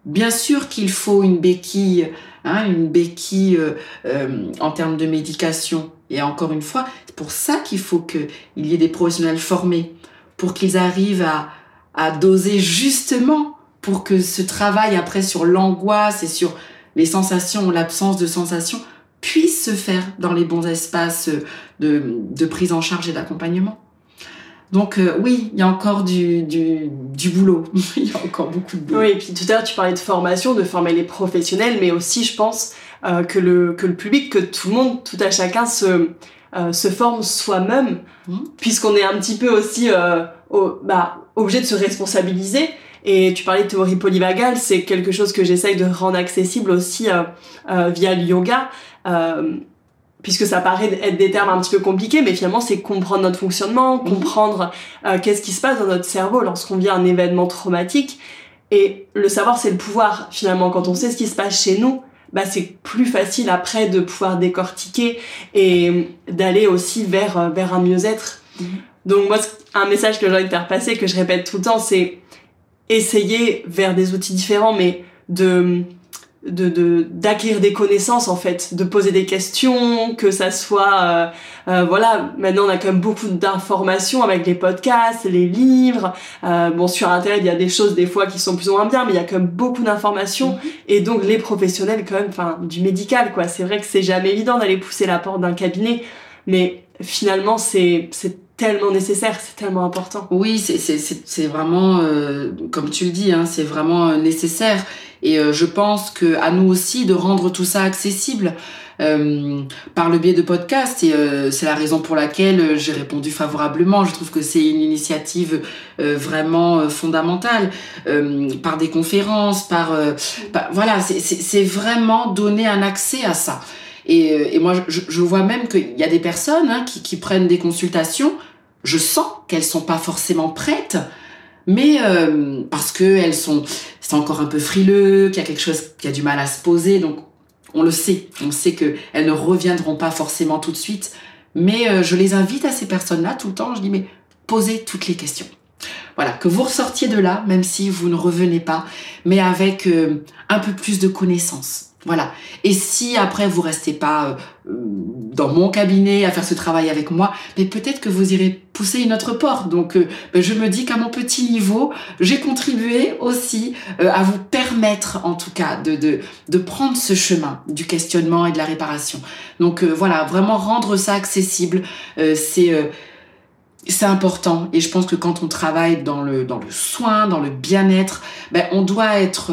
S2: bien sûr qu'il faut une béquille, hein, une béquille euh, euh, en termes de médication. Et encore une fois, c'est pour ça qu'il faut qu'il y ait des professionnels formés pour qu'ils arrivent à, à doser justement pour que ce travail après sur l'angoisse et sur les sensations l'absence de sensations puisse se faire dans les bons espaces de, de prise en charge et d'accompagnement. Donc euh, oui, il y a encore du, du, du boulot. *laughs* il y a encore beaucoup de boulot.
S1: Oui, et puis tout à l'heure, tu parlais de formation, de former les professionnels, mais aussi, je pense, euh, que, le, que le public, que tout le monde, tout à chacun se, euh, se forme soi-même, mmh. puisqu'on est un petit peu aussi au, bah, obligé de se responsabiliser. Et tu parlais de théorie polyvagale, c'est quelque chose que j'essaye de rendre accessible aussi via le yoga puisque ça paraît être des termes un petit peu compliqués, mais finalement c'est comprendre notre fonctionnement, mhm. comprendre euh, qu'est-ce qui se passe dans notre cerveau lorsqu'on vit un événement traumatique. Et le savoir, c'est le pouvoir. Finalement, quand on sait ce qui se passe chez nous, bah, c'est plus facile après de pouvoir décortiquer et d'aller aussi vers, euh, vers un mieux-être. Mhm. Donc moi, un message que j'ai envie de faire passer, que je répète tout le temps, c'est essayer vers des outils différents, mais de de d'acquérir des connaissances en fait de poser des questions que ça soit euh, euh, voilà maintenant on a quand même beaucoup d'informations avec les podcasts les livres euh, bon sur internet il y a des choses des fois qui sont plus ou moins bien mais il y a quand même beaucoup d'informations mhm. et donc les professionnels quand même enfin du médical quoi c'est vrai que c'est jamais évident d'aller pousser la porte d'un cabinet mais finalement c'est c'est tellement nécessaire, c'est tellement important.
S2: Oui, c'est vraiment, euh, comme tu le dis, hein, c'est vraiment euh, nécessaire. Et euh, je pense que à nous aussi de rendre tout ça accessible euh, par le biais de podcasts. Et c'est la raison pour laquelle j'ai répondu favorablement. Je trouve que c'est une initiative vraiment fondamentale. par des conférences, par, voilà, c'est vraiment donner un accès à ça. Et, et moi, je, je, vois même qu'il y a des personnes hein, qui, qui prennent des consultations je sens qu'elles sont pas forcément prêtes, mais euh, parce que elles sont, c'est encore un peu frileux, qu'il y a quelque chose qui a du mal à se poser, donc on le sait, on sait que elles ne reviendront pas forcément tout de suite, mais euh, je les invite à ces personnes-là tout le temps, je dis mais posez toutes les questions. Voilà, que vous ressortiez de là, même si vous ne revenez pas, mais avec euh, un peu plus de connaissances. Voilà. Et si après vous restez pas euh, dans mon cabinet à faire ce travail avec moi, mais peut-être que vous irez pousser une autre porte. Donc euh, ben, je me dis qu'à mon petit niveau, j'ai contribué aussi euh, à vous permettre en tout cas de, de, de prendre ce chemin du questionnement et de la réparation. Donc voilà, vraiment rendre ça accessible, c'est c'est important et je pense que quand on travaille dans le dans le soin, dans le bien-être, ben on doit être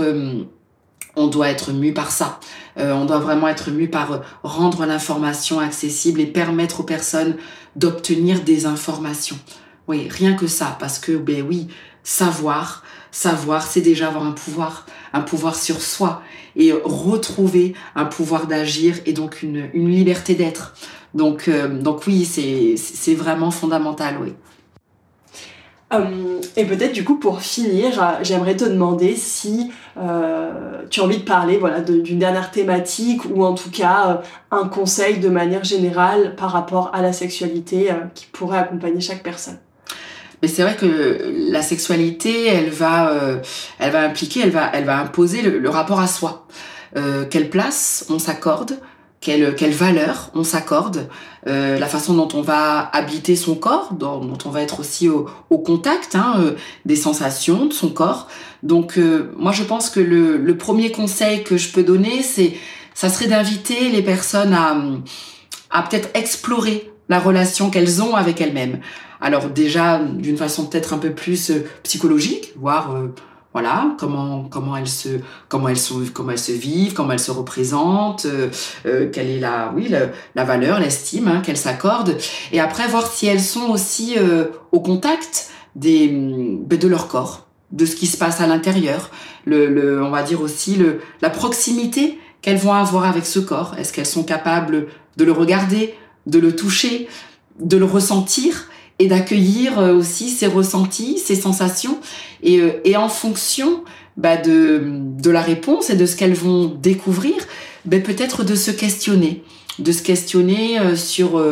S2: on doit être mu par ça. Euh, on doit vraiment être mu par euh, rendre l'information accessible et permettre aux personnes d'obtenir des informations. Oui, rien que ça, parce que, ben oui, savoir, savoir, c'est déjà avoir un pouvoir, un pouvoir sur soi et retrouver un pouvoir d'agir et donc une, une liberté d'être. Donc, euh, donc oui, c'est vraiment fondamental, oui.
S1: Euh, et peut-être du coup pour finir, euh, j'aimerais te demander si euh, tu as envie de parler voilà, d'une dernière thématique ou en tout cas un conseil de manière générale par rapport à la sexualité qui pourrait accompagner chaque personne.
S2: Mais c'est vrai que la sexualité, elle va, elle va impliquer, elle va, elle va imposer le rapport à soi. quelle place on s'accorde quelle, quelle valeur on s'accorde, euh, la façon dont on va habiter son corps, dont, dont on va être aussi au, au contact hein, euh, des sensations de son corps. Donc euh, moi je pense que le, le, premier conseil que je peux donner, c'est ça serait d'inviter les personnes à, à peut-être explorer la relation qu'elles ont avec elles-mêmes. Alors déjà d'une façon peut-être un peu plus psychologique, voire voilà comment comment elles se comment elles sont comment elles se vivent comment elles se représentent euh, euh, quelle est la oui la, valeur l'estime hein, qu'elles s'accordent et après voir si elles sont aussi euh, au contact des ben, de leur corps de ce qui se passe à l'intérieur le on va dire aussi le la proximité qu'elles vont avoir avec ce corps. Est-ce qu'elles sont capables de le regarder, de le toucher, de le ressentir? Et d'accueillir euh, aussi ses ressentis, ses sensations et, euh, en fonction bah, de, la réponse et de ce qu'elles vont découvrir, bah, peut-être de se questionner, de se questionner euh, sur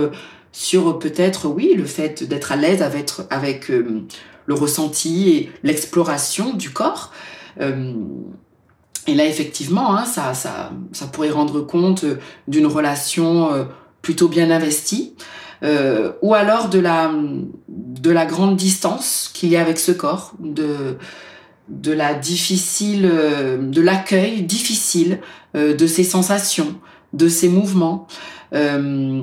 S2: sur peut-être oui le fait d'être à l'aise avec le ressenti et l'exploration du corps. et là effectivement, hein, ça pourrait rendre compte d'une relation plutôt bien investie. Euh, ou alors de la, de la grande distance qu'il y a avec ce corps, de, de la difficile, de l'accueil difficile euh, de ses sensations, de ses mouvements, euh,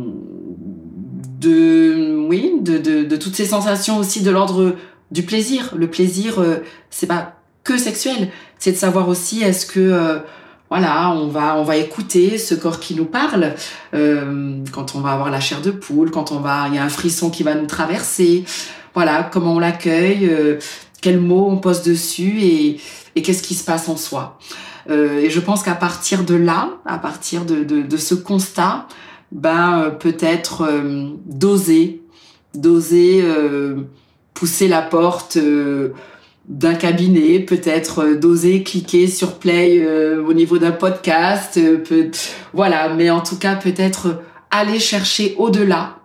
S2: de, oui, de, de, de, toutes ces sensations aussi de l'ordre du plaisir. Le plaisir, c'est pas que sexuel, c'est de savoir aussi est-ce que voilà, on va, on va écouter ce corps qui nous parle. Euh, quand on va avoir la chair de poule, quand on va, il y a un frisson qui va nous traverser. Voilà, comment on l'accueille, euh, quels mots on pose dessus et, et qu'est-ce qui se passe en soi. Euh, et je pense qu'à partir de là, à partir de, de, de ce constat, ben euh, peut-être d'oser, d'oser pousser la porte d'un cabinet, peut-être euh, d'oser cliquer sur play euh, au niveau d'un podcast, euh, peut, voilà, mais en tout cas peut-être aller chercher au-delà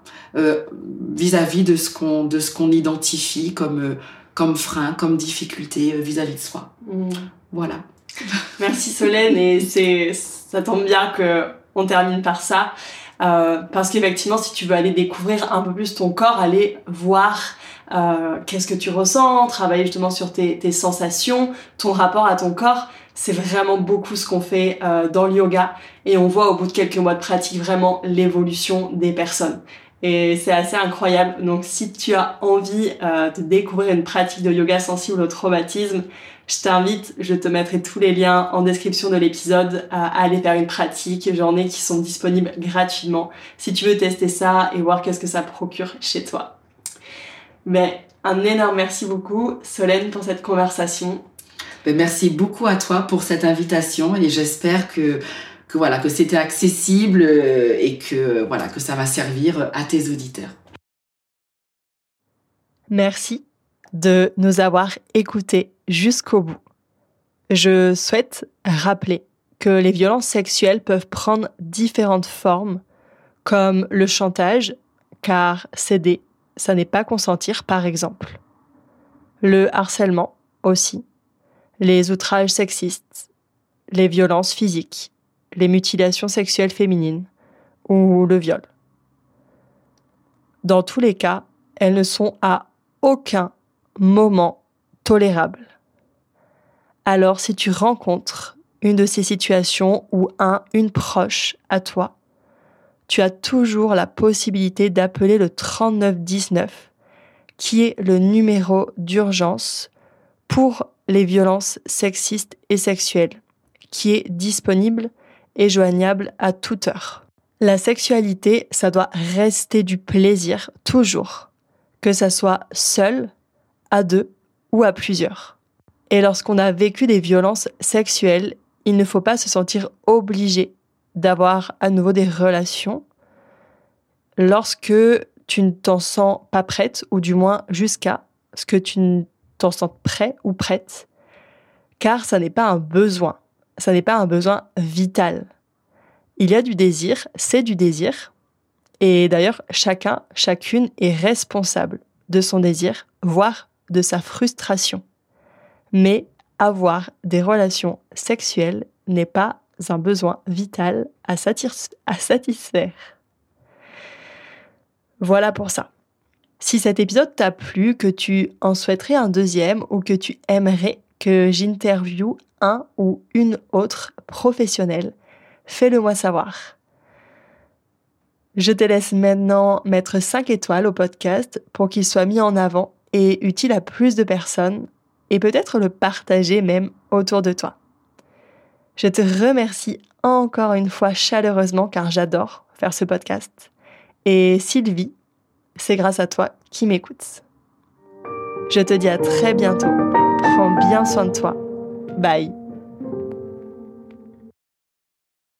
S2: vis-à-vis de ce qu'on de ce qu'on identifie comme comme frein, comme difficulté vis-à-vis de soi. Mm. Voilà. *laughs*
S1: Merci Solène et c'est ça tombe bien que on termine par ça parce qu'effectivement si tu veux aller découvrir un peu plus ton corps, aller voir euh, qu'est-ce que tu ressens, travailler justement sur tes, tes, sensations, ton rapport à ton corps. C'est vraiment beaucoup ce qu'on fait euh, dans le yoga et on voit au bout de quelques mois de pratique vraiment l'évolution des personnes. Et c'est assez incroyable. Donc si tu as envie euh, de découvrir une pratique de yoga sensible au traumatisme, je t'invite, je te mettrai tous les liens en description de l'épisode à aller faire une pratique. J'en ai qui sont disponibles gratuitement si tu veux tester ça et voir qu'est-ce que ça procure chez toi. Mais un énorme merci beaucoup, Solène, pour cette conversation.
S2: Ben, merci beaucoup à toi pour cette invitation et j'espère que, que voilà que c'était accessible euh, et que voilà que ça va servir à tes auditeurs.
S1: Merci de nous avoir écoutés jusqu'au bout. Je souhaite rappeler que les violences sexuelles peuvent prendre différentes formes, comme le chantage, car céder ça n'est pas consentir, par exemple. Le harcèlement aussi. Les outrages sexistes. Les violences physiques. Les mutilations sexuelles féminines. Ou le viol. Dans tous les cas, elles ne sont à aucun moment tolérables. Alors si tu rencontres une de ces situations ou un, une proche à toi tu as toujours la possibilité d'appeler le 3919, qui est le numéro d'urgence pour les violences sexistes et sexuelles, qui est disponible et joignable à toute heure. La sexualité, ça doit rester du plaisir toujours, que ça soit seul, à deux ou à plusieurs. Et lorsqu'on a vécu des violences sexuelles, il ne faut pas se sentir obligé d'avoir à nouveau des relations lorsque tu ne t'en sens pas prête, ou du moins jusqu'à ce que tu ne t'en sentes prêt ou prête, car ça n'est pas un besoin, ça n'est pas un besoin vital. Il y a du désir, c'est du désir, et d'ailleurs chacun, chacune est responsable de son désir, voire de sa frustration. Mais avoir des relations sexuelles n'est pas un besoin vital à, satisfaire. Voilà pour ça. Si cet épisode t'a plu, que tu en souhaiterais un deuxième ou que tu aimerais que j'interviewe un ou une autre professionnelle, fais-le moi savoir. Je te laisse maintenant mettre 5 étoiles au podcast pour qu'il soit mis en avant et utile à plus de personnes et peut-être le partager même autour de toi. Je te remercie encore une fois chaleureusement car j'adore faire ce podcast. Et Sylvie, c'est grâce à toi qui m'écoutes. Je te dis à très bientôt. Prends bien soin de toi. Bye.